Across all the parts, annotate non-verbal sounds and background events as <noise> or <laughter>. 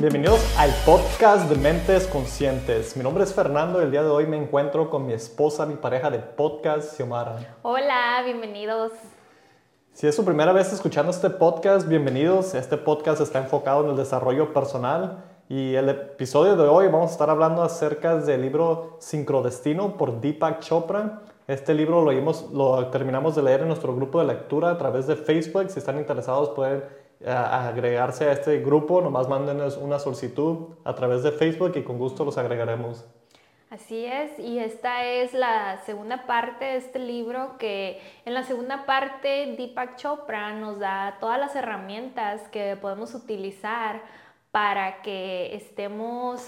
Bienvenidos al podcast de Mentes Conscientes. Mi nombre es Fernando y el día de hoy me encuentro con mi esposa, mi pareja de podcast, Xiomara. Hola, bienvenidos. Si es su primera vez escuchando este podcast, bienvenidos. Este podcast está enfocado en el desarrollo personal y el episodio de hoy vamos a estar hablando acerca del libro Sincrodestino por Deepak Chopra. Este libro lo, lo terminamos de leer en nuestro grupo de lectura a través de Facebook. Si están interesados pueden eh, agregarse a este grupo. Nomás mándenos una solicitud a través de Facebook y con gusto los agregaremos. Así es, y esta es la segunda parte de este libro que en la segunda parte Deepak Chopra nos da todas las herramientas que podemos utilizar para que estemos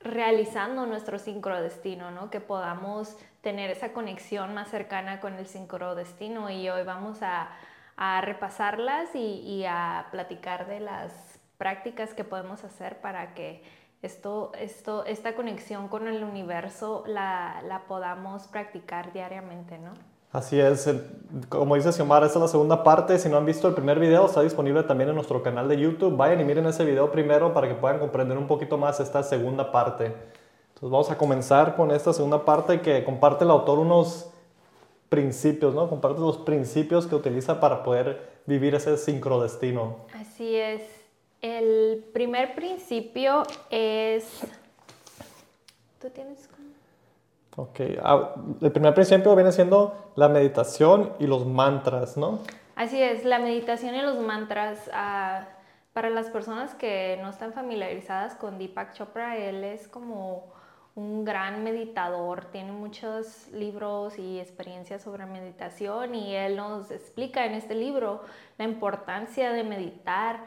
realizando nuestro sincrodestino, ¿no? que podamos tener esa conexión más cercana con el sincrodestino y hoy vamos a, repasarlas y, y, a platicar de las prácticas que podemos hacer para que esto, esto, esta conexión con el universo la, la podamos practicar diariamente, ¿no? Así es, como dice Xiomara, esta es la segunda parte. Si no han visto el primer video, está disponible también en nuestro canal de YouTube. Vayan y miren ese video primero para que puedan comprender un poquito más esta segunda parte. Entonces vamos a comenzar con esta segunda parte que comparte el autor unos principios, ¿no? Comparte los principios que utiliza para poder vivir ese sincrodestino. Así es. El primer principio es... ¿Tú tienes Ok, ah, el primer principio viene siendo la meditación y los mantras, ¿no? Así es, la meditación y los mantras. Ah, para las personas que no están familiarizadas con Deepak Chopra, él es como un gran meditador, tiene muchos libros y experiencias sobre meditación y él nos explica en este libro la importancia de meditar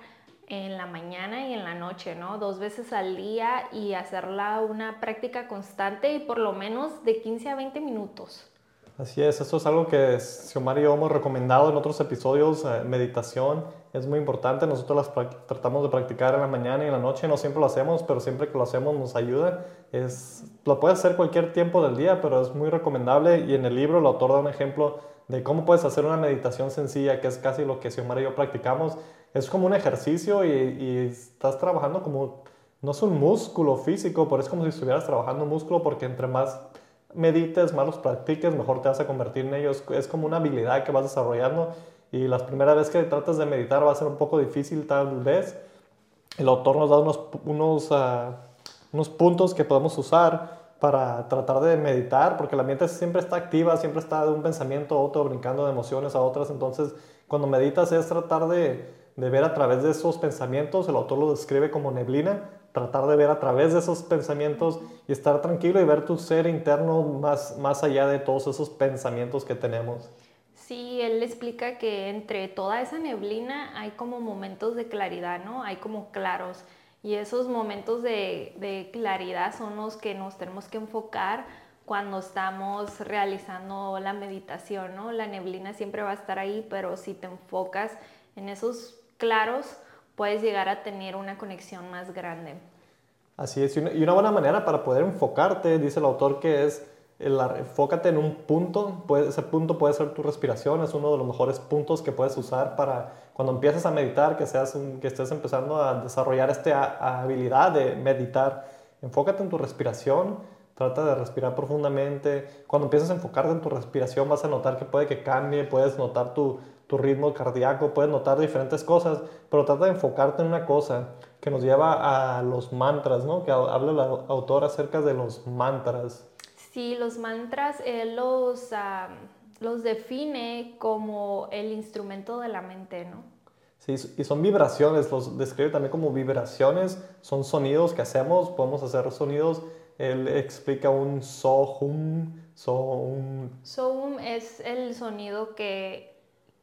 en la mañana y en la noche, ¿no? Dos veces al día y hacerla una práctica constante y por lo menos de 15 a 20 minutos. Así es, esto es algo que Xiomara y yo hemos recomendado en otros episodios, eh, meditación es muy importante, nosotros las tratamos de practicar en la mañana y en la noche, no siempre lo hacemos, pero siempre que lo hacemos nos ayuda, es, lo puedes hacer cualquier tiempo del día, pero es muy recomendable. Y en el libro el autor da un ejemplo de cómo puedes hacer una meditación sencilla, que es casi lo que Xiomara y yo practicamos, es como un ejercicio y, estás trabajando como, no es un músculo físico, pero es como si estuvieras trabajando un músculo porque entre más medites, más los practiques, mejor te vas a convertir en ellos. Es como una habilidad que vas desarrollando y las primeras veces que tratas de meditar va a ser un poco difícil tal vez. El autor nos da unos, unos, ah, unos puntos que podemos usar para tratar de meditar, porque la mente siempre está activa, siempre está de un pensamiento a otro, brincando de emociones a otras. Entonces, cuando meditas es tratar de, de ver a través de esos pensamientos, el autor lo describe como neblina, tratar de ver a través de esos pensamientos y estar tranquilo y ver tu ser interno más, más allá de todos esos pensamientos que tenemos. Sí, él explica que entre toda esa neblina hay como momentos de claridad, ¿no? Hay como claros. Y esos momentos de, de claridad son los que nos tenemos que enfocar cuando estamos realizando la meditación, ¿no? La neblina siempre va a estar ahí, pero si te enfocas en esos claros, puedes llegar a tener una conexión más grande. Así es, y una buena manera para poder enfocarte, dice el autor, que es el, enfócate en un punto, ese punto puede ser tu respiración, es uno de los mejores puntos que puedes usar para cuando empieces a meditar, que, seas que estés empezando a desarrollar esta habilidad de meditar. Enfócate en tu respiración, trata de respirar profundamente. Cuando empieces a enfocarte en tu respiración vas a notar que puede que cambie, puedes notar tu, tu ritmo cardíaco, puedes notar diferentes cosas, pero trata de enfocarte en una cosa que nos lleva a los mantras, ¿no? Que habla el autor acerca de los mantras. Sí, los mantras él los, los define como el instrumento de la mente, ¿no? Sí, y son vibraciones, los describe también como vibraciones, son sonidos que hacemos, podemos hacer sonidos. Él explica un so-hum, so-hum. So-hum es el sonido que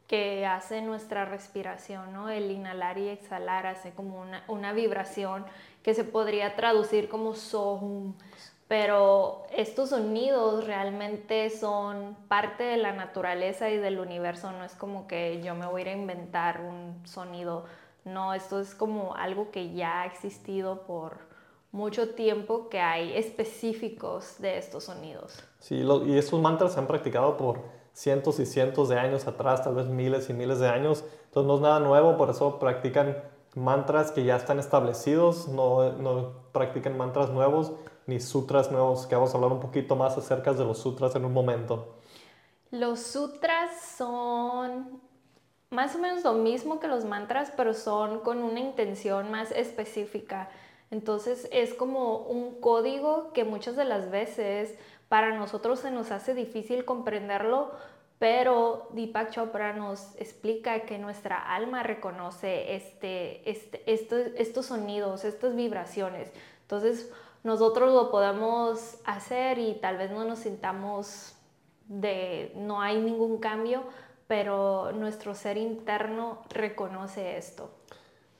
que hace nuestra respiración, ¿no? El inhalar y exhalar hace como una, una vibración que se podría traducir como sohum, pero estos sonidos realmente son parte de la naturaleza y del universo, no es como que yo me voy a ir a inventar un sonido, no, esto es como algo que ya ha existido por mucho tiempo que hay específicos de estos sonidos. Sí, y estos mantras se han practicado por cientos y cientos de años atrás, tal vez miles y miles de años. Entonces no es nada nuevo, por eso practican mantras que ya están establecidos, no, no practiquen mantras nuevos ni sutras nuevos, que vamos a hablar un poquito más acerca de los sutras en un momento. Los sutras son más o menos lo mismo que los mantras, pero son con una intención más específica. Entonces es como un código que muchas de las veces para nosotros se nos hace difícil comprenderlo, pero Deepak Chopra nos explica que nuestra alma reconoce este, este, estos sonidos, estas vibraciones. Entonces nosotros lo podemos hacer y tal vez no nos sintamos de, no hay ningún cambio, pero nuestro ser interno reconoce esto.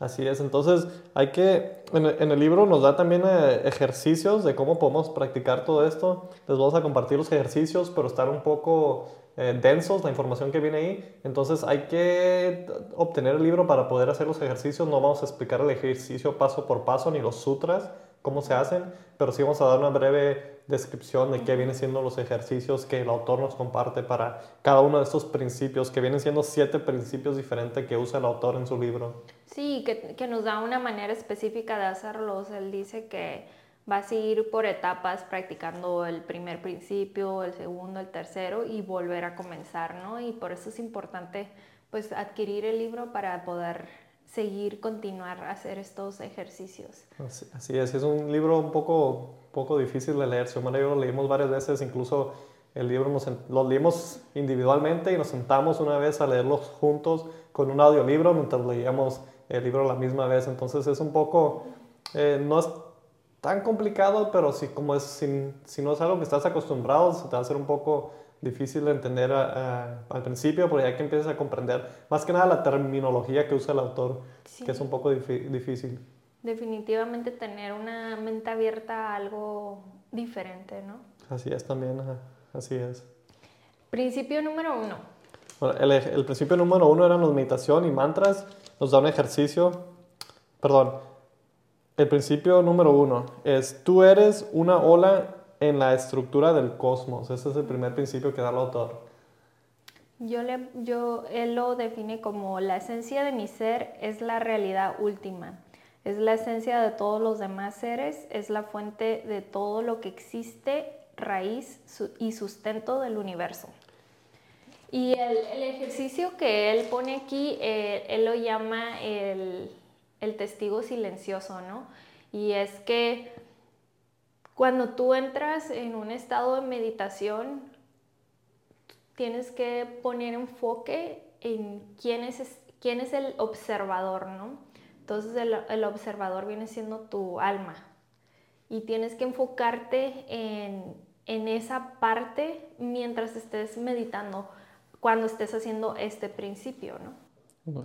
Así es, entonces hay que, en, el libro nos da también eh, ejercicios de cómo podemos practicar todo esto. Les vamos a compartir los ejercicios, pero estar un poco eh, densos la información que viene ahí. Entonces hay que obtener el libro para poder hacer los ejercicios. No vamos a explicar el ejercicio paso por paso ni los sutras, cómo se hacen, pero sí vamos a dar una breve descripción de qué vienen siendo los ejercicios que el autor nos comparte para cada uno de estos principios, que vienen siendo siete principios diferentes que usa el autor en su libro. Sí, que, que nos da una manera específica de hacerlos. Él dice que vas a ir por etapas practicando el primer principio, el segundo, el tercero y volver a comenzar, ¿no? Y por eso es importante pues adquirir el libro para poder seguir, continuar a hacer estos ejercicios. Así, es, es un libro un poco, poco difícil de leer. Xiomara y yo lo leímos varias veces, incluso el libro nos, lo leímos individualmente y nos sentamos una vez a leerlos juntos con un audiolibro mientras leíamos el libro la misma vez. Entonces es un poco, eh, no es tan complicado, pero si, como es, si, si no es algo que estás acostumbrado, se te va a hacer un poco difícil de entender al principio, porque ya que empiezas a comprender más que nada la terminología que usa el autor, que es un poco difícil. Definitivamente tener una mente abierta a algo diferente, ¿no? Así es también, así es. Principio número uno. Bueno, el, el principio número uno eran los meditación y mantras, nos da un ejercicio, perdón, el principio número uno es, tú eres una ola en la estructura del cosmos. Ese es el primer principio que da el autor. Yo él lo define como la esencia de mi ser es la realidad última. Es la esencia de todos los demás seres, es la fuente de todo lo que existe, raíz y sustento del universo. Y el, ejercicio que él pone aquí, eh, él lo llama el, el testigo silencioso, ¿no? Y es que cuando tú entras en un estado de meditación, tienes que poner enfoque en quién es, quién es el observador, ¿no? Entonces el, observador viene siendo tu alma y tienes que enfocarte en, en esa parte mientras estés meditando, cuando estés haciendo este principio, ¿no?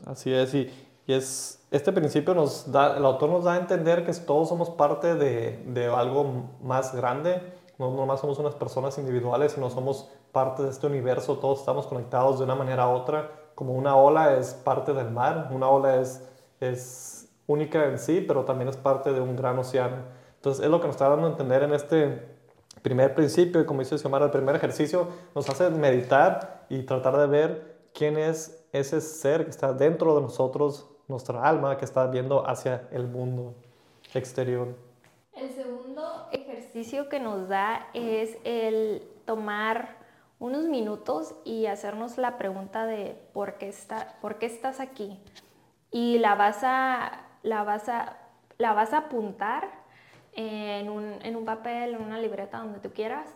Así es, y, y es, este principio nos da, el autor nos da a entender que todos somos parte de, de algo más grande, no nomás somos unas personas individuales, sino somos parte de este universo, todos estamos conectados de una manera u otra, como una ola es parte del mar, una ola es, es única en sí, pero también es parte de un gran océano. Entonces es lo que nos está dando a entender en este primer principio, y como dice Xiomara, el primer ejercicio nos hace meditar y tratar de ver quién es ese ser que está dentro de nosotros, nuestra alma que está viendo hacia el mundo exterior. El segundo ejercicio que nos da es el tomar unos minutos y hacernos la pregunta de por qué, está, por qué estás aquí. Y la vas a, la vas a, la vas a apuntar en un, en un papel, en una libreta, donde tú quieras,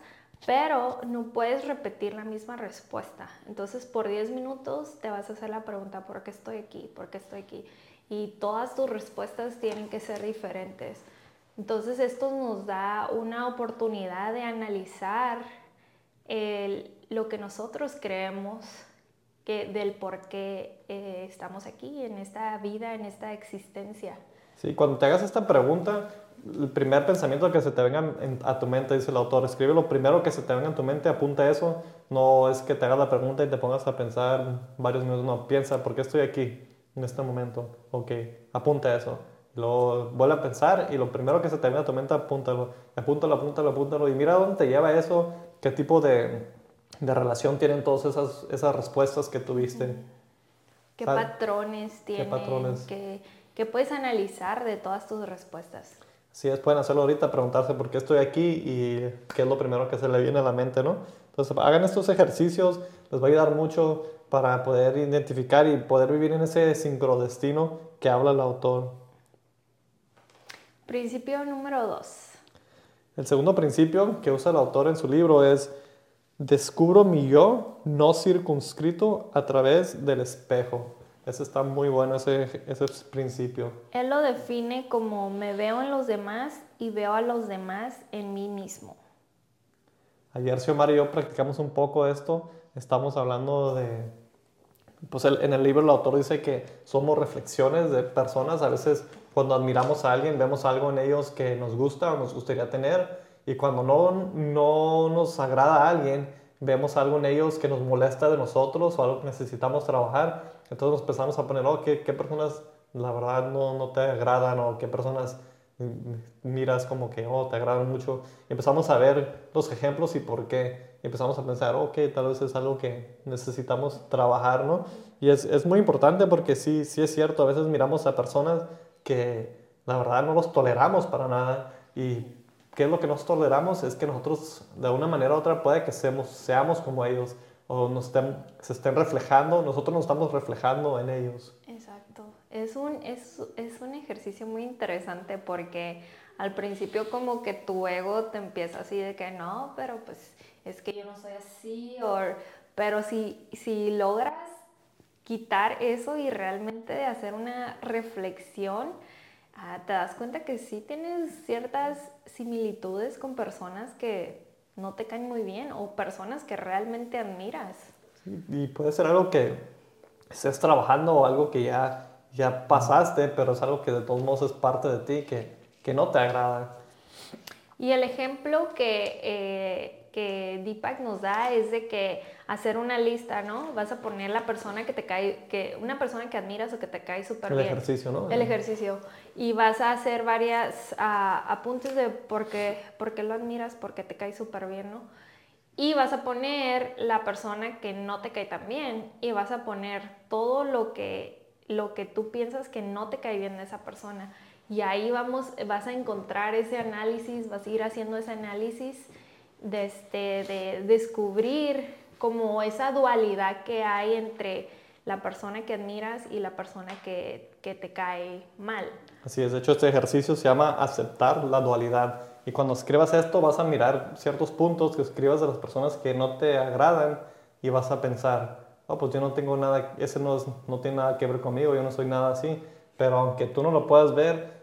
pero no puedes repetir la misma respuesta. Entonces, por 10 minutos te vas a hacer la pregunta, ¿por qué estoy aquí? ¿Por qué estoy aquí? Y todas tus respuestas tienen que ser diferentes. Entonces, esto nos da una oportunidad de analizar lo que nosotros creemos que, del por qué eh, estamos aquí, en esta vida, en esta existencia. Sí, cuando te hagas esta pregunta, el primer pensamiento que se te venga a tu mente, dice el autor, escribe lo primero que se te venga en tu mente, apunta eso, no es que te hagas la pregunta y te pongas a pensar varios minutos, no, piensa, ¿por qué estoy aquí en este momento? Ok, apunta eso. Lo vuelve a pensar y lo primero que se te venga a tu mente, apúntalo, apúntalo, apúntalo, apúntalo y mira dónde te lleva eso, qué tipo de, de relación tienen todas esas, esas respuestas que tuviste. ¿Qué patrones tienen? ¿Qué patrones? ¿Qué puedes analizar de todas tus respuestas? Sí, es, pueden hacerlo ahorita, preguntarse por qué estoy aquí y qué es lo primero que se le viene a la mente, ¿no? Entonces, hagan estos ejercicios, les va a ayudar mucho para poder identificar y poder vivir en ese sincrodestino que habla el autor. Principio número dos. El segundo principio que usa el autor en su libro es descubro mi yo no circunscrito a través del espejo. Ese está muy bueno, ese, ese principio. Él lo define como me veo en los demás y veo a los demás en mí mismo. Ayer Xiomar y yo practicamos un poco esto. Estamos hablando de... Pues en el libro el autor dice que somos reflexiones de personas. A veces cuando admiramos a alguien vemos algo en ellos que nos gusta o nos gustaría tener. Y cuando no, no nos agrada a alguien, vemos algo en ellos que nos molesta de nosotros o algo que necesitamos trabajar entonces nos empezamos a poner, oh, ¿qué, qué personas la verdad no, no, te agradan o qué personas miras como que, oh, te agradan mucho. Y empezamos a ver los ejemplos y por qué. Y empezamos a pensar, ok, tal vez es algo que necesitamos trabajar, ¿no? Y es, es muy importante porque sí, sí es cierto, a veces miramos a personas que la verdad no los toleramos para nada. Y qué es lo que nos toleramos es que nosotros de una manera u otra puede que seamos, seamos como ellos o nos estén, se estén reflejando, nosotros nos estamos reflejando en ellos. Exacto. Es un, es, es un ejercicio muy interesante porque al principio como que tu ego te empieza así de que no, pero pues es que yo no soy así, o, pero si, si logras quitar eso y realmente hacer una reflexión, ah, te das cuenta que sí tienes ciertas similitudes con personas que no te caen muy bien o personas que realmente admiras. y puede ser algo que estés trabajando o algo que ya, ya pasaste, pero es algo que de todos modos es parte de ti, que, que no te agrada. Y el ejemplo que, eh, que Deepak nos da es de que hacer una lista, ¿no? Vas a poner la persona que te cae, que una persona que admiras o que te cae súper bien. El ejercicio, ¿no? El ejercicio. Y vas a hacer varias apuntes de por qué, por qué lo admiras, porque te cae súper bien, ¿no? Y vas a poner la persona que no te cae tan bien y vas a poner todo lo que, lo que tú piensas que no te cae bien de esa persona. Y ahí vamos, vas a encontrar ese análisis, vas a ir haciendo ese análisis de, este, de descubrir como esa dualidad que hay entre la persona que admiras y la persona que, que, te cae mal. Así es, de hecho este ejercicio se llama aceptar la dualidad. Y cuando escribas esto vas a mirar ciertos puntos que escribas de las personas que no te agradan y vas a pensar, oh, pues yo no tengo nada, ese no, no tiene nada que ver conmigo, yo no soy nada así. Pero aunque tú no lo puedas ver,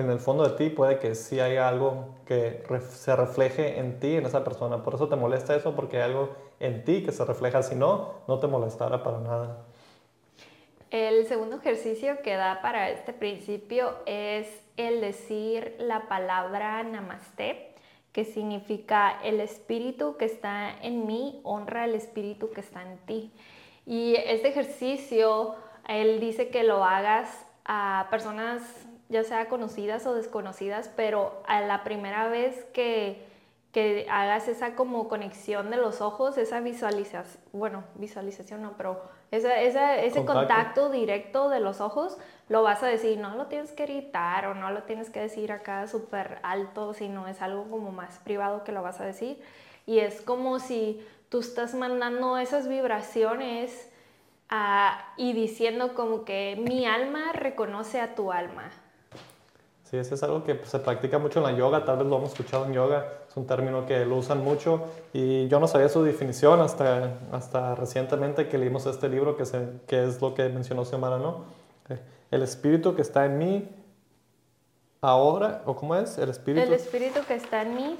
en el fondo de ti puede que sí haya algo que se refleje en ti, en esa persona. Por eso te molesta eso, porque hay algo en ti que se refleja. Si no, no te molestará para nada. El segundo ejercicio que da para este principio es el decir la palabra namaste, que significa el espíritu que está en mí honra el espíritu que está en ti. Y este ejercicio, él dice que lo hagas a personas ya sea conocidas o desconocidas, pero a la primera vez que, que hagas esa como conexión de los ojos, esa visualización, bueno, visualización no, pero esa, ese contacto. directo de los ojos, lo vas a decir, no lo tienes que gritar o no lo tienes que decir acá súper alto, sino es algo como más privado que lo vas a decir. Y es como si tú estás mandando esas vibraciones ah, y diciendo como que mi alma reconoce a tu alma. Sí, eso es algo que pues, se practica mucho en la yoga, tal vez lo hemos escuchado en yoga, es un término que lo usan mucho y yo no sabía su definición hasta, hasta recientemente que leímos este libro que, se, que es lo que mencionó Xiomara, ¿no? Eh, el espíritu que está en mí ahora, ¿o cómo es? El espíritu. El espíritu que está en mí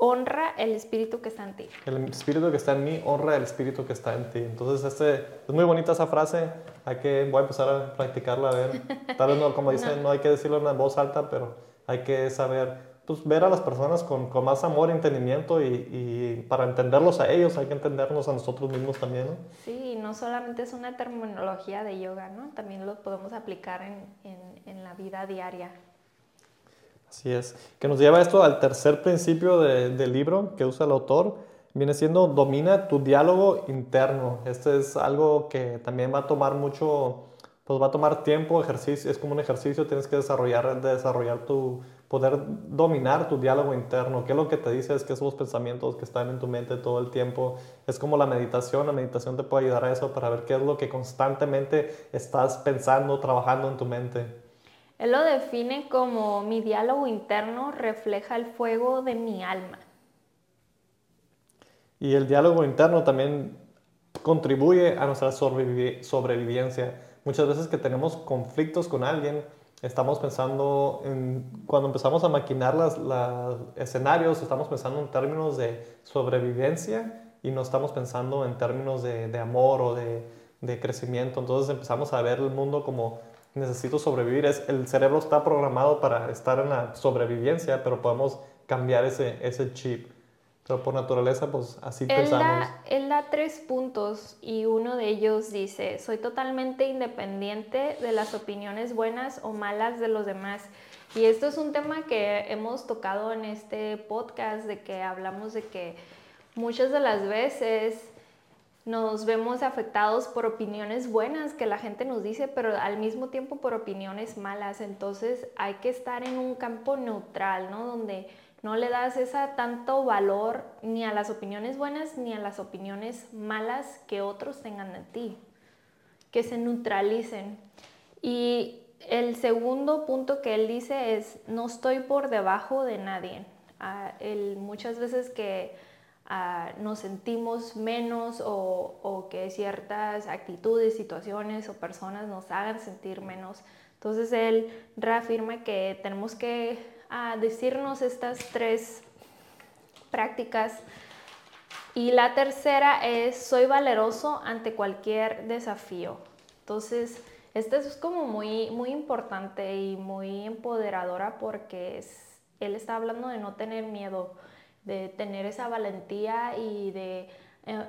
honra el espíritu que está en ti. El espíritu que está en mí honra el espíritu que está en ti. Entonces, este, es muy bonita esa frase. Hay que, voy a empezar a practicarla, a ver. Tal vez no, como <laughs> dicen, no. hay que decirlo en voz alta, pero hay que saber, pues, ver a las personas con, con más amor, entendimiento y, y, para entenderlos a ellos hay que entendernos a nosotros mismos también, ¿no? Sí, no solamente es una terminología de yoga, ¿no? También lo podemos aplicar en, en, en la vida diaria. Así es. Que nos lleva esto al tercer principio del libro que usa el autor. Viene siendo domina tu diálogo interno. Este es algo que también va a tomar mucho pues va a tomar tiempo, ejercicio, es como un ejercicio, tienes que desarrollar, desarrollar tu, poder dominar tu diálogo interno, qué es lo que te dice, es que esos pensamientos que están en tu mente todo el tiempo, es como la meditación, la meditación te puede ayudar a eso para ver qué es lo que constantemente estás pensando, trabajando en tu mente. Él lo define como mi diálogo interno refleja el fuego de mi alma. Y el diálogo interno también contribuye a nuestra sobrevivencia Muchas veces que tenemos conflictos con alguien, estamos pensando, en, cuando empezamos a maquinar los escenarios, estamos pensando en términos de sobrevivencia y no estamos pensando en términos de, amor o de, de, crecimiento. Entonces empezamos a ver el mundo como necesito sobrevivir. Es, el cerebro está programado para estar en la sobrevivencia, pero podemos cambiar ese, ese chip. Pero por naturaleza, pues así él pensamos. Da, él da tres puntos y uno de ellos dice, soy totalmente independiente de las opiniones buenas o malas de los demás. Y esto es un tema que hemos tocado en este podcast, de que hablamos de que muchas de las veces nos vemos afectados por opiniones buenas que la gente nos dice, pero al mismo tiempo por opiniones malas. Entonces hay que estar en un campo neutral, ¿no? Donde no le das esa tanto valor ni a las opiniones buenas ni a las opiniones malas que otros tengan de ti, que se neutralicen. Y el segundo punto que él dice es, no estoy por debajo de nadie. Ah, muchas veces que ah, nos sentimos menos o, que ciertas actitudes, situaciones o personas nos hagan sentir menos. Entonces él reafirma que tenemos que a decirnos estas tres prácticas. Y la tercera es, soy valeroso ante cualquier desafío. Entonces, esta es como muy, muy importante y muy empoderadora porque él está hablando de no tener miedo, de tener esa valentía y de eh,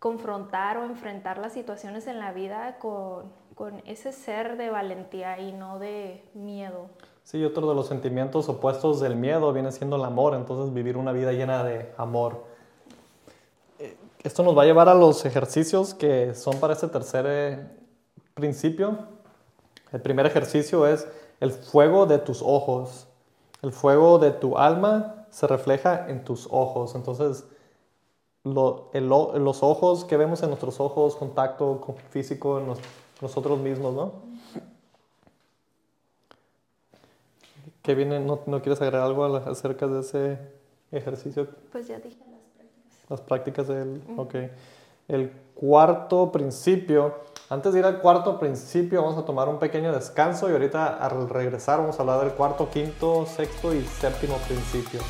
confrontar o enfrentar las situaciones en la vida con, con ese ser de valentía y no de miedo. Sí, otro de los sentimientos opuestos del miedo viene siendo el amor, entonces vivir una vida llena de amor. Eh, esto nos va a llevar a los ejercicios que son para este tercer eh, principio. El primer ejercicio es el fuego de tus ojos. El fuego de tu alma se refleja en tus ojos. Entonces, los ojos que vemos en nuestros ojos, contacto físico en nosotros mismos, ¿no? ¿Qué viene? ¿No, ¿No, quieres agregar algo acerca de ese ejercicio? Pues ya dije las prácticas. Las prácticas del... Ok. El cuarto principio. Antes de ir al cuarto principio, vamos a tomar un pequeño descanso y ahorita al regresar vamos a hablar del cuarto, quinto, sexto y séptimo principio.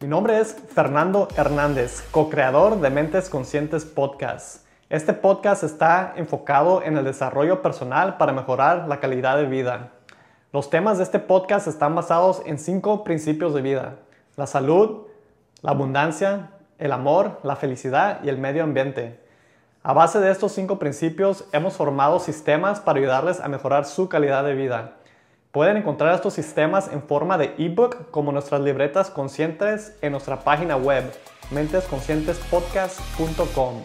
Mi nombre es Fernando Hernández, co-creador de Mentes Conscientes Podcast. Este podcast está enfocado en el desarrollo personal para mejorar la calidad de vida. Los temas de este podcast están basados en cinco principios de vida. La salud, la abundancia, el amor, la felicidad y el medio ambiente. A base de estos cinco principios hemos formado sistemas para ayudarles a mejorar su calidad de vida. Pueden encontrar estos sistemas en forma de ebook como nuestras libretas conscientes en nuestra página web mentesconscientespodcast.com.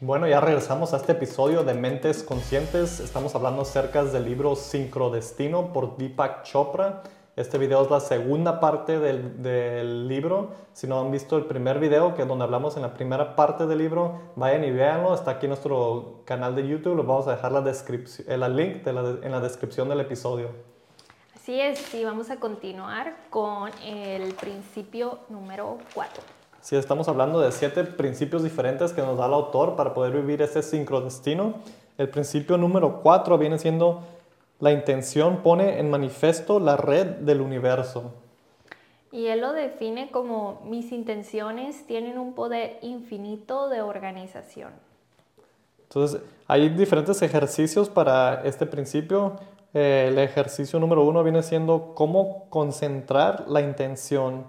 Bueno, ya regresamos a este episodio de Mentes Conscientes. Estamos hablando acerca del libro Sincrodestino por Deepak Chopra. Este video es la segunda parte del, libro. Si no han visto el primer video, que es donde hablamos en la primera parte del libro, vayan y véanlo. Está aquí en nuestro canal de YouTube. Les vamos a dejar la descripción, el link en la descripción del episodio. Así es, y vamos a continuar con el principio número 4. Si estamos hablando de siete principios diferentes que nos da el autor para poder vivir ese sincrodestino. El principio número cuatro viene siendo la intención pone en manifiesto la red del universo. Y él lo define como mis intenciones tienen un poder infinito de organización. Entonces, hay diferentes ejercicios para este principio. el ejercicio número uno viene siendo cómo concentrar la intención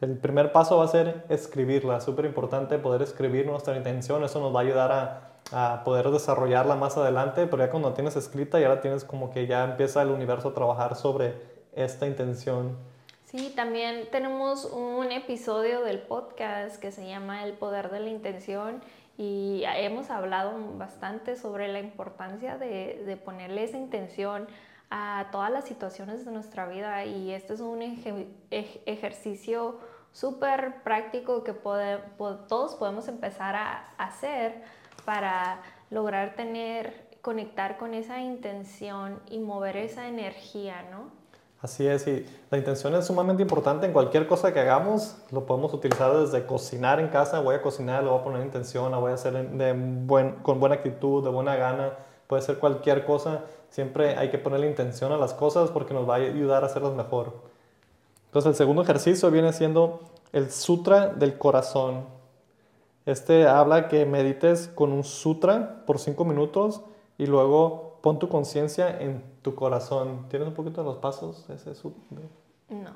el primer paso va a ser escribirla. Súper importante poder escribir nuestra intención. Eso nos va a ayudar a, a, poder desarrollarla más adelante. Pero ya cuando tienes escrita, ya la tienes como que ya empieza el universo a trabajar sobre esta intención. Sí, también tenemos un episodio del podcast que se llama El poder de la intención. y hemos hablado bastante sobre la importancia de, de ponerle esa intención a todas las situaciones de nuestra vida y este es un ejercicio súper práctico que todos podemos empezar a hacer para lograr tener, conectar con esa intención y mover esa energía, ¿no? Así es, y la intención es sumamente importante en cualquier cosa que hagamos. Lo podemos utilizar desde cocinar en casa. Voy a cocinar, le voy a poner intención, la voy a hacer con buena actitud, de buena gana. Puede ser cualquier cosa. Siempre hay que ponerle intención a las cosas porque nos va a ayudar a hacerlas mejor. Entonces, el segundo ejercicio viene siendo el Sutra del Corazón. Este habla que medites con un sutra por cinco minutos y luego pon tu conciencia en tu corazón. ¿Tienes un poquito de los pasos? Ese no.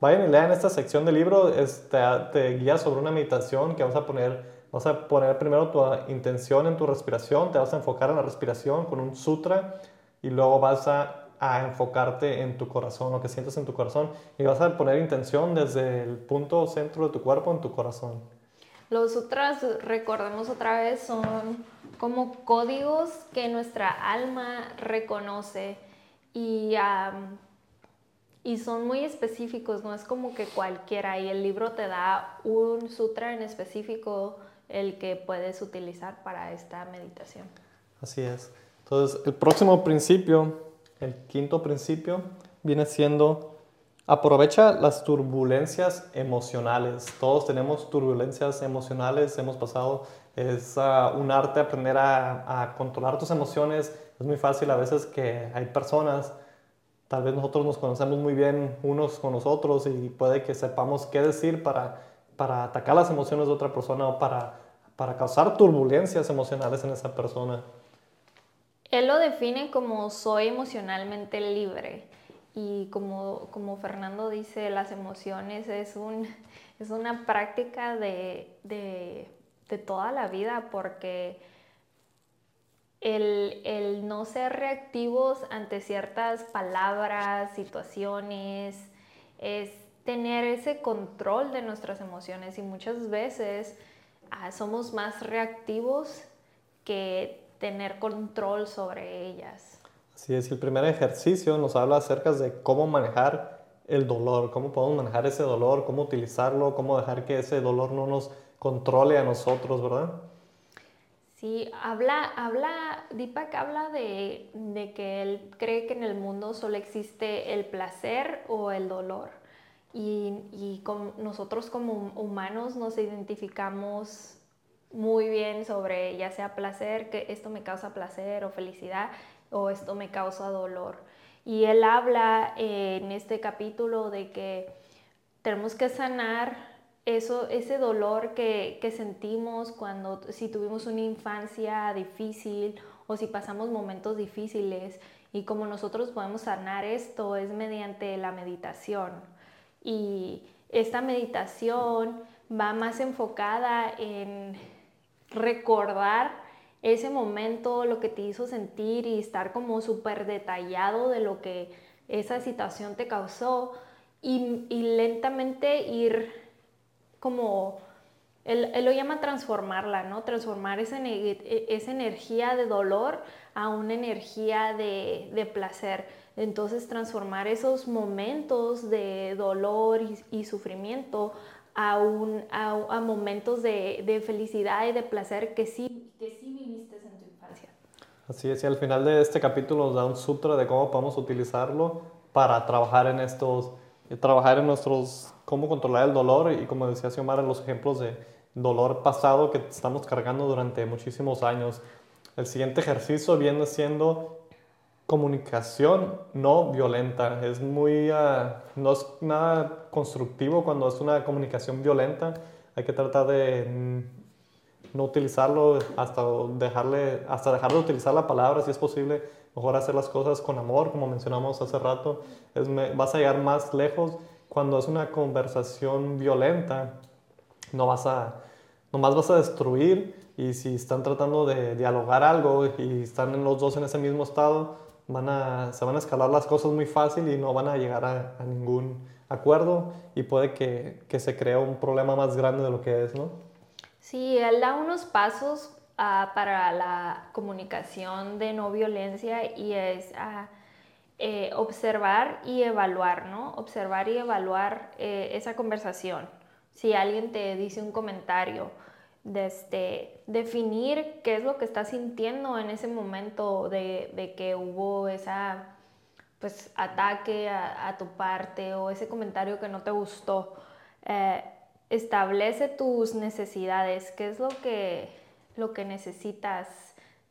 Vayan y lean esta sección del libro. Este, te guía sobre una meditación que vamos a poner. Vas a poner primero tu intención en tu respiración, te vas a enfocar en la respiración con un sutra y luego vas a, a, enfocarte en tu corazón, lo que sientes en tu corazón y vas a poner intención desde el punto centro de tu cuerpo en tu corazón. Los sutras, recordemos otra vez, son como códigos que nuestra alma reconoce y, y son muy específicos, no es como que cualquiera y el libro te da un sutra en específico el que puedes utilizar para esta meditación. Así es. Entonces, el próximo principio, el quinto principio, viene siendo Aprovecha las turbulencias emocionales. Todos tenemos turbulencias emocionales, hemos pasado, es uh, un arte aprender a, a, controlar tus emociones. Es muy fácil a veces que hay personas, tal vez nosotros nos conocemos muy bien unos con nosotros y puede que sepamos qué decir para, para atacar las emociones de otra persona o para, para causar turbulencias emocionales en esa persona. Él lo define como soy emocionalmente libre. Y como, como Fernando dice, las emociones es, un, <laughs> es una práctica de, de, de toda la vida porque el, el, no ser reactivos ante ciertas palabras, situaciones, es tener ese control de nuestras emociones y muchas veces ah, somos más reactivos que tener control sobre ellas. Sí, es, el primer ejercicio nos habla acerca de cómo manejar el dolor, cómo podemos manejar ese dolor, cómo utilizarlo, cómo dejar que ese dolor no nos controle a nosotros, ¿verdad? Sí, habla, habla, Deepak habla de, de, que él cree que en el mundo solo existe el placer o el dolor. Y, y con, nosotros como humanos nos identificamos muy bien sobre ya sea placer, que esto me causa placer o felicidad, o esto me causa dolor. Y él habla eh, en este capítulo de que tenemos que sanar eso, ese dolor que, que, sentimos cuando si tuvimos una infancia difícil o si pasamos momentos difíciles. Y como nosotros podemos sanar esto es mediante la meditación. Y esta meditación va más enfocada en recordar ese momento, lo que te hizo sentir y estar como súper detallado de lo que esa situación te causó y, lentamente ir como, él, lo llama transformarla, ¿no? Transformar esa, esa energía de dolor a una energía de, placer. Entonces transformar esos momentos de dolor y, sufrimiento a, un, a, momentos de, de, felicidad y de placer que sí, que sí Así es, y al final de este capítulo nos da un sutra de cómo podemos utilizarlo para trabajar en estos, trabajar en nuestros, cómo controlar el dolor y como decía Xiomara, los ejemplos de dolor pasado que estamos cargando durante muchísimos años. El siguiente ejercicio viene siendo comunicación no violenta. Es muy, ah, no es nada constructivo cuando es una comunicación violenta. Hay que tratar de no utilizarlo, hasta, dejarle, hasta dejar de utilizar la palabra si es posible, mejor hacer las cosas con amor, como mencionamos hace rato, es, vas a llegar más lejos cuando es una conversación violenta, no vas a, nomás vas a destruir y si están tratando de dialogar algo y están los dos en ese mismo estado, van a, se van a escalar las cosas muy fácil y no van a llegar a, a ningún acuerdo y puede que, que se cree un problema más grande de lo que es, ¿no? Sí, él da unos pasos ah, para la comunicación de no violencia y es eh, observar y evaluar, ¿no? Observar y evaluar eh, esa conversación. Si alguien te dice un comentario, este, definir qué es lo que estás sintiendo en ese momento de, que hubo esa pues ataque a, tu parte o ese comentario que no te gustó. Eh, establece tus necesidades, qué es lo que, lo que necesitas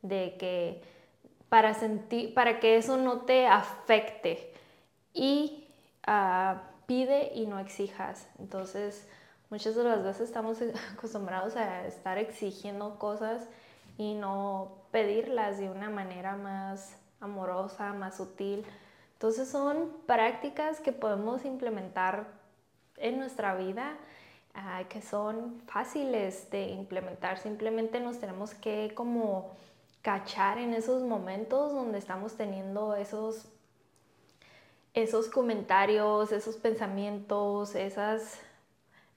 de que para, sentir, para que eso no te afecte y ah, pide y no exijas. Entonces, muchas de las veces estamos <laughs> acostumbrados a estar exigiendo cosas y no pedirlas de una manera más amorosa, más sutil. Entonces son prácticas que podemos implementar en nuestra vida que son fáciles de implementar. Simplemente nos tenemos que como cachar en esos momentos donde estamos teniendo esos, esos comentarios, esos pensamientos, esas,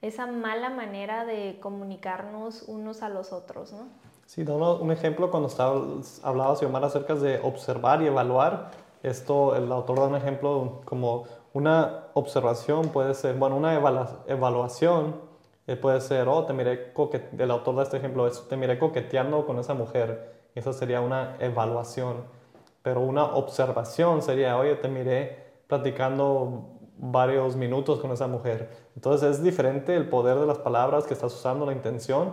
esa mala manera de comunicarnos unos a los otros, ¿no? Sí, da un ejemplo cuando estaba, hablaba Xiomara acerca de observar y evaluar. Esto, el autor da un ejemplo como una observación puede ser, bueno, una evaluación puede ser, oh, te miré el autor de este ejemplo es, te miré coqueteando con esa mujer. Eso sería una evaluación. Pero una observación sería, oye, te miré platicando varios minutos con esa mujer. Entonces es diferente el poder de las palabras que estás usando, la intención.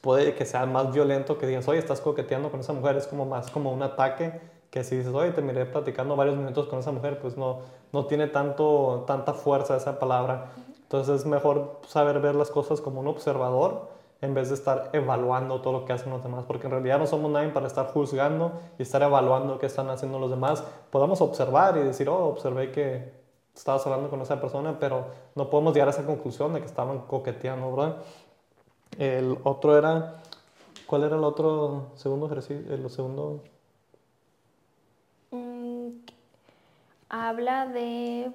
Puede que sea más violento que digas, oye, estás coqueteando con esa mujer. Es como más como un ataque que si dices, oye, te miré platicando varios minutos con esa mujer, pues no, no tiene tanto, tanta fuerza esa palabra. Entonces es mejor saber ver las cosas como un observador en vez de estar evaluando todo lo que hacen los demás, porque en realidad no somos nadie para estar juzgando y estar evaluando qué están haciendo los demás. Podemos observar y decir, oh, observé que estabas hablando con esa persona, pero no podemos llegar a esa conclusión de que estaban coqueteando, ¿verdad? El otro era, ¿cuál era el otro segundo ejercicio? El segundo... Mm, habla de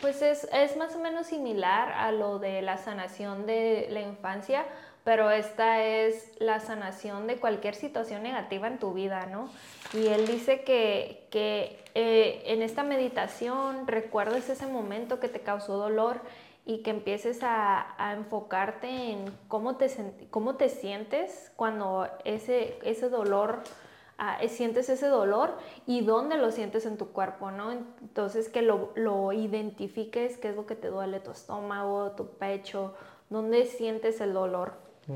pues es, es, más o menos similar a lo de la sanación de la infancia, pero esta es la sanación de cualquier situación negativa en tu vida, ¿no? Y él dice que, que eh, en esta meditación recuerdes ese momento que te causó dolor y que empieces a, a enfocarte en cómo te, cómo te sientes cuando ese, ese dolor sientes ese dolor y dónde lo sientes en tu cuerpo, ¿no? Entonces que lo, lo, identifiques, qué es lo que te duele, tu estómago, tu pecho, dónde sientes el dolor. Mm.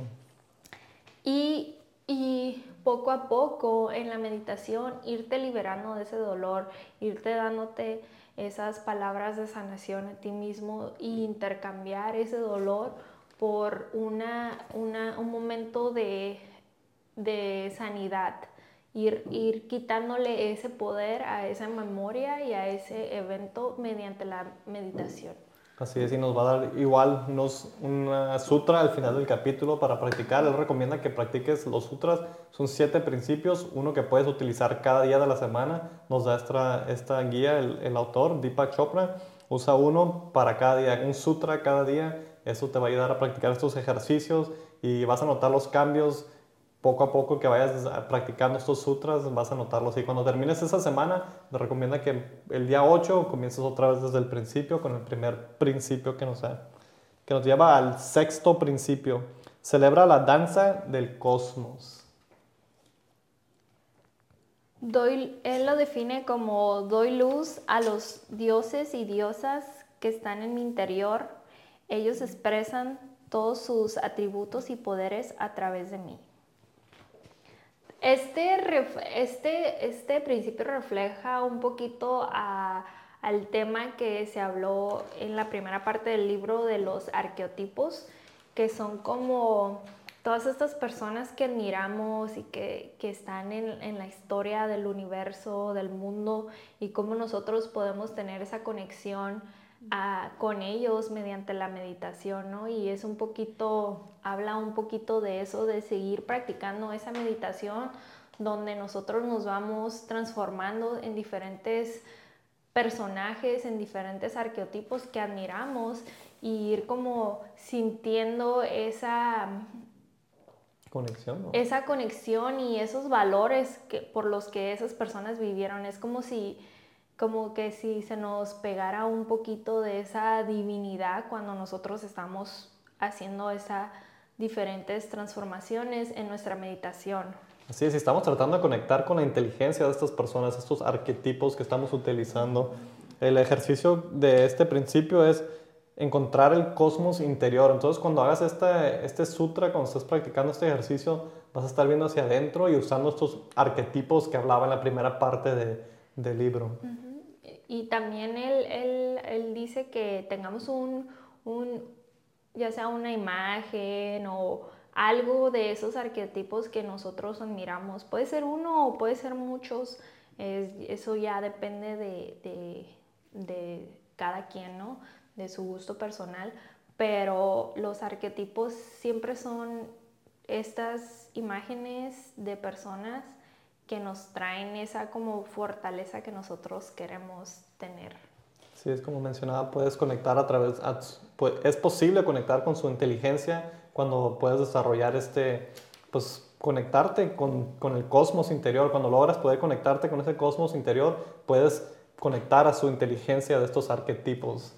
Y, y poco a poco en la meditación irte liberando de ese dolor, irte dándote esas palabras de sanación a ti mismo e intercambiar ese dolor por una, una, un momento de, de sanidad ir, ir quitándole ese poder a esa memoria y a ese evento mediante la meditación. Así es, y nos va a dar igual unos, una sutra al final del capítulo para practicar. Él recomienda que practiques los sutras. Son siete principios, uno que puedes utilizar cada día de la semana. Nos da esta, esta guía el, el autor, Deepak Chopra. Usa uno para cada día, un sutra cada día. Eso te va a ayudar a practicar estos ejercicios y vas a notar los cambios poco a poco que vayas practicando estos sutras, vas a notarlos. Y cuando termines esa semana, te recomienda que el día 8 comiences otra vez desde el principio, con el primer principio que nos, que nos lleva al sexto principio. Celebra la danza del cosmos. Doy, él lo define como doy luz a los dioses y diosas que están en mi interior. Ellos expresan todos sus atributos y poderes a través de mí. Este, este, este principio refleja un poquito al tema que se habló en la primera parte del libro de los arqueotipos, que son como todas estas personas que admiramos y que, están en, en, la historia del universo, del mundo, y cómo nosotros podemos tener esa conexión con ellos mediante la meditación, ¿no? Y es un poquito, habla un poquito de eso, de seguir practicando esa meditación donde nosotros nos vamos transformando en diferentes personajes, en diferentes arqueotipos que admiramos ir como sintiendo esa conexión. Esa conexión y esos valores que, por los que esas personas vivieron. Es como si, como que si se nos pegara un poquito de esa divinidad cuando nosotros estamos haciendo esas diferentes transformaciones en nuestra meditación. Así es, estamos tratando de conectar con la inteligencia de estas personas, estos arquetipos que estamos utilizando. El ejercicio de este principio es encontrar el cosmos interior. Entonces, cuando hagas este, este sutra, cuando estés practicando este ejercicio, vas a estar viendo hacia adentro y usando estos arquetipos que hablaba en la primera parte de, del libro. Y también él, él, él, dice que tengamos un, un, ya sea una imagen o algo de esos arquetipos que nosotros admiramos. Puede ser uno o puede ser muchos, eso ya depende de, de, de cada quien, ¿no? de su gusto personal, pero los arquetipos siempre son estas imágenes de personas que nos traen esa como fortaleza que nosotros queremos tener. Sí, es como mencionaba, puedes conectar a través, es posible conectar con su inteligencia cuando puedes desarrollar este, pues conectarte con, con el cosmos interior, cuando logras poder conectarte con ese cosmos interior, puedes conectar a su inteligencia de estos arquetipos.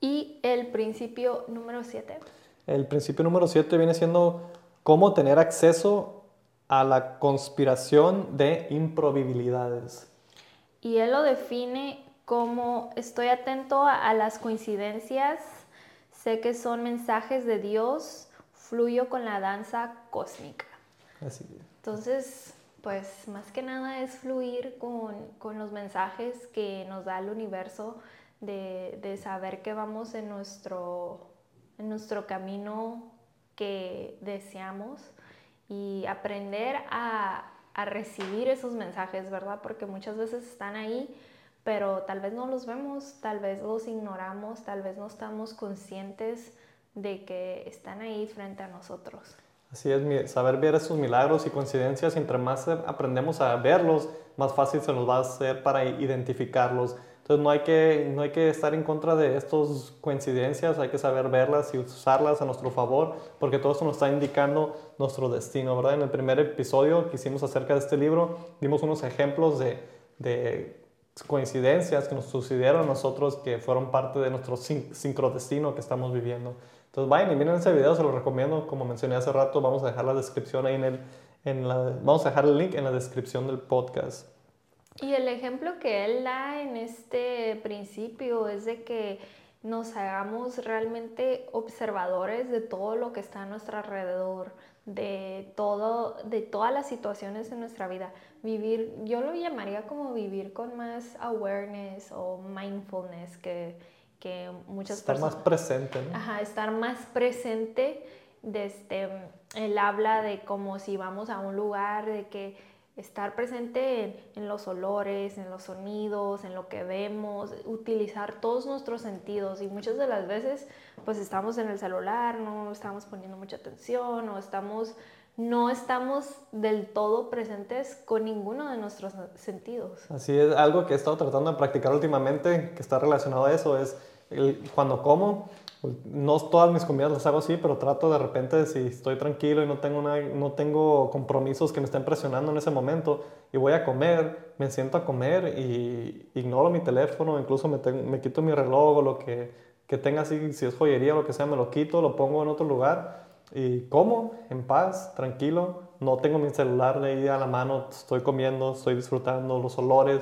Y el principio número 7. El principio número 7 viene siendo cómo tener acceso a la conspiración de improbabilidades. Y él lo define como estoy atento a, las coincidencias, sé que son mensajes de Dios, fluyo con la danza cósmica. Así Entonces, pues más que nada es fluir con, con los mensajes que nos da el universo de, saber que vamos en nuestro, en nuestro camino que deseamos y aprender a, a recibir esos mensajes, ¿verdad? Porque muchas veces están ahí, pero tal vez no los vemos, tal vez los ignoramos, tal vez no estamos conscientes de que están ahí frente a nosotros. Así es, saber ver esos milagros y coincidencias, entre más aprendemos a verlos, más fácil se nos va a hacer para identificarlos. Entonces no hay, que, no hay que estar en contra de estas coincidencias, hay que saber verlas y usarlas a nuestro favor, porque todo esto nos está indicando nuestro destino, ¿verdad? En el primer episodio que hicimos acerca de este libro, dimos unos ejemplos de, de coincidencias que nos sucedieron a nosotros que fueron parte de nuestro sincrodestino que estamos viviendo. Entonces vayan y miren ese video, se lo recomiendo, como mencioné hace rato, vamos a dejar la descripción ahí en el, en la, vamos a dejar el link en la descripción del podcast. Y el ejemplo que él da en este principio es de que nos hagamos realmente observadores de todo lo que está a nuestro alrededor, de, todo, de todas las situaciones en nuestra vida. Vivir, yo lo llamaría como vivir con más awareness o mindfulness que, que muchas estar personas... Estar más presente. ¿no? Ajá, estar más presente. Él habla de como si vamos a un lugar, de que estar presente en, los olores, en los sonidos, en lo que vemos, utilizar todos nuestros sentidos y muchas de las veces pues estamos en el celular, no estamos poniendo mucha atención o estamos no estamos del todo presentes con ninguno de nuestros sentidos. Así es, algo que he estado tratando de practicar últimamente que está relacionado a eso es cuando como no todas mis comidas las hago así, pero trato de repente, si estoy tranquilo y no tengo, no tengo compromisos que me estén presionando en ese momento y voy a comer, me siento a comer y ignoro mi teléfono, incluso me, me quito mi reloj o lo que, que tenga así, si es joyería o lo que sea, me lo quito, lo pongo en otro lugar y como en paz, tranquilo, no tengo mi celular ahí a la mano, estoy comiendo, estoy disfrutando los olores,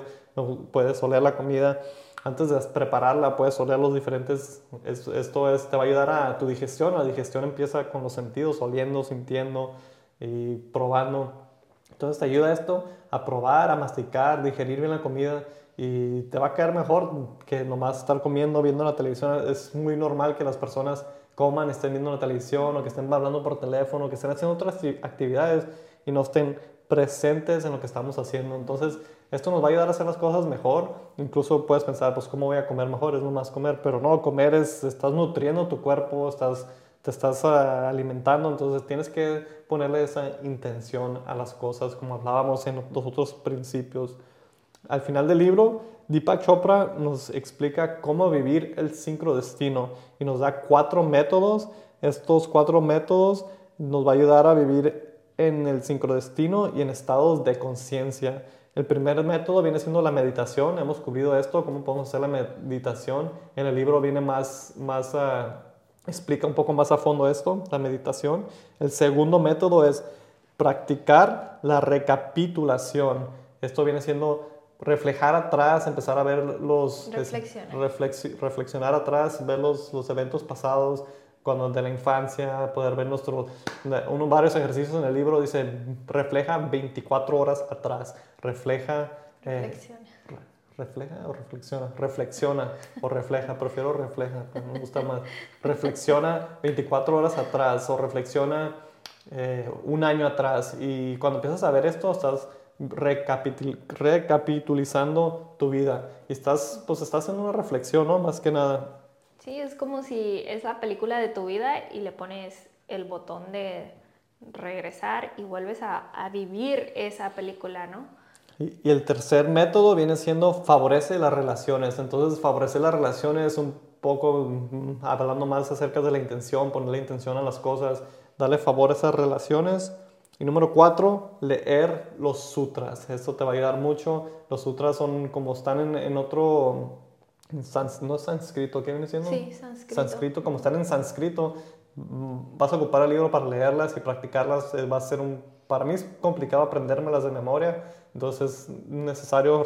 puedes oler la comida antes de prepararla puedes oler los diferentes, esto es, te va a ayudar a tu digestión, la digestión empieza con los sentidos, oliendo, sintiendo y probando. Entonces te ayuda esto a probar, a masticar, digerir bien la comida y te va a caer mejor que nomás estar comiendo, viendo la televisión. Es muy normal que las personas coman, estén viendo la televisión o que estén hablando por teléfono, que estén haciendo otras actividades y no estén presentes en lo que estamos haciendo. Entonces, esto nos va a ayudar a hacer las cosas mejor. Incluso puedes pensar, pues, ¿cómo voy a comer mejor? Es más comer. Pero no, comer es, estás nutriendo tu cuerpo, estás, te estás ah, alimentando. Entonces, tienes que ponerle esa intención a las cosas, como hablábamos en los otros principios. Al final del libro, Deepak Chopra nos explica cómo vivir el sincrodestino y nos da cuatro métodos. Estos cuatro métodos nos va a ayudar a vivir en el sincrodestino y en estados de conciencia. El primer método viene siendo la meditación. Hemos cubrido esto, cómo podemos hacer la meditación. En el libro viene más, más ah, explica un poco más a fondo esto, la meditación. El segundo método es practicar la recapitulación. Esto viene siendo reflejar atrás, empezar a ver los... Reflexionar. reflexionar atrás, ver los, los, eventos pasados, cuando de la infancia, poder ver nuestro... Uno, varios ejercicios en el libro dice, refleja 24 horas atrás, refleja... Eh, reflexiona. ¿Refleja o reflexiona? Reflexiona o refleja, <laughs> prefiero refleja, me gusta más. Reflexiona 24 horas atrás o reflexiona eh, un año atrás y cuando empiezas a ver esto estás recapitulizando tu vida y estás, pues estás en una reflexión, ¿no? Más que nada. Sí, es como si es la película de tu vida y le pones el botón de regresar y vuelves a, a vivir esa película, ¿no? Y, y, el tercer método viene siendo favorece las relaciones. Entonces, favorecer las relaciones es un poco mm, hablando más acerca de la intención, ponerle intención a las cosas, darle favor a esas relaciones y número cuatro, leer los sutras. Esto te va a ayudar mucho. Los sutras son como están en, otro, no sánscrito, ¿qué viene siendo? Sí, sánscrito. Sánscrito, como están en sánscrito, mm, vas a ocupar el libro para leerlas y practicarlas. Eh, va a ser un, para mí es complicado aprendérmelas de memoria, entonces es necesario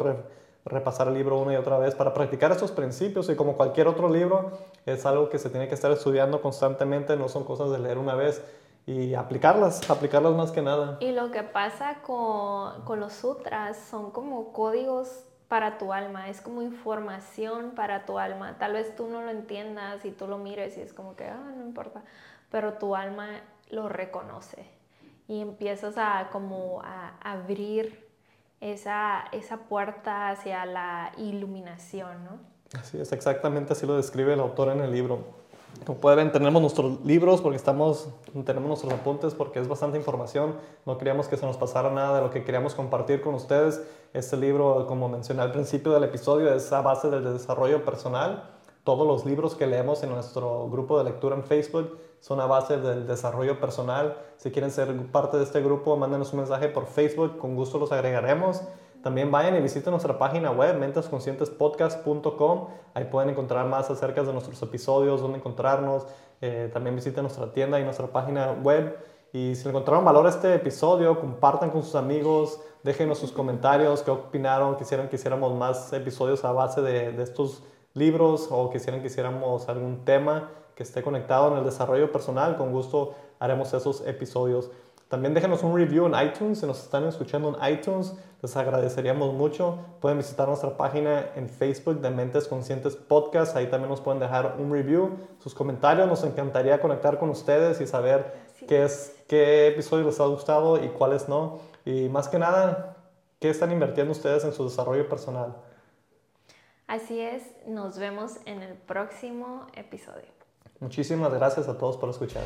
repasar el libro una y otra vez para practicar estos principios y como cualquier otro libro es algo que se tiene que estar estudiando constantemente, no son cosas de leer una vez y aplicarlas, aplicarlas más que nada. Y lo que pasa con, con, los sutras son como códigos para tu alma, es como información para tu alma. Tal vez tú no lo entiendas y tú lo mires y es como que, ah, no importa, pero tu alma lo reconoce y empiezas a como a abrir esa, esa puerta hacia la iluminación, ¿no? Así es, exactamente así lo describe el autor en el libro. Como pueden, tenemos nuestros libros porque estamos, tenemos nuestros apuntes porque es bastante información. No queríamos que se nos pasara nada de lo que queríamos compartir con ustedes. Este libro, como mencioné al principio del episodio, es a base del desarrollo personal. Todos los libros que leemos en nuestro grupo de lectura en Facebook son a base del desarrollo personal. Si quieren ser parte de este grupo, mándenos un mensaje por Facebook, con gusto los agregaremos. También vayan y visiten nuestra página web, mentesconscientespodcast.com. Ahí pueden encontrar más acerca de nuestros episodios, dónde encontrarnos. Eh, también visiten nuestra tienda y nuestra página web. Y si encontraron valor a este episodio, compartan con sus amigos, déjenos sus comentarios, qué opinaron, quisieran que hiciéramos más episodios a base de, de estos libros o quisieran que hiciéramos algún tema que esté conectado en el desarrollo personal. Con gusto haremos esos episodios. También déjenos un review en iTunes, si nos están escuchando en iTunes, les agradeceríamos mucho. Pueden visitar nuestra página en Facebook de Mentes Conscientes Podcast, ahí también nos pueden dejar un review, sus comentarios, nos encantaría conectar con ustedes y saber qué, es, qué episodio les ha gustado y cuáles no. Y más que nada, qué están invirtiendo ustedes en su desarrollo personal. Así es, nos vemos en el próximo episodio. Muchísimas gracias a todos por escuchar.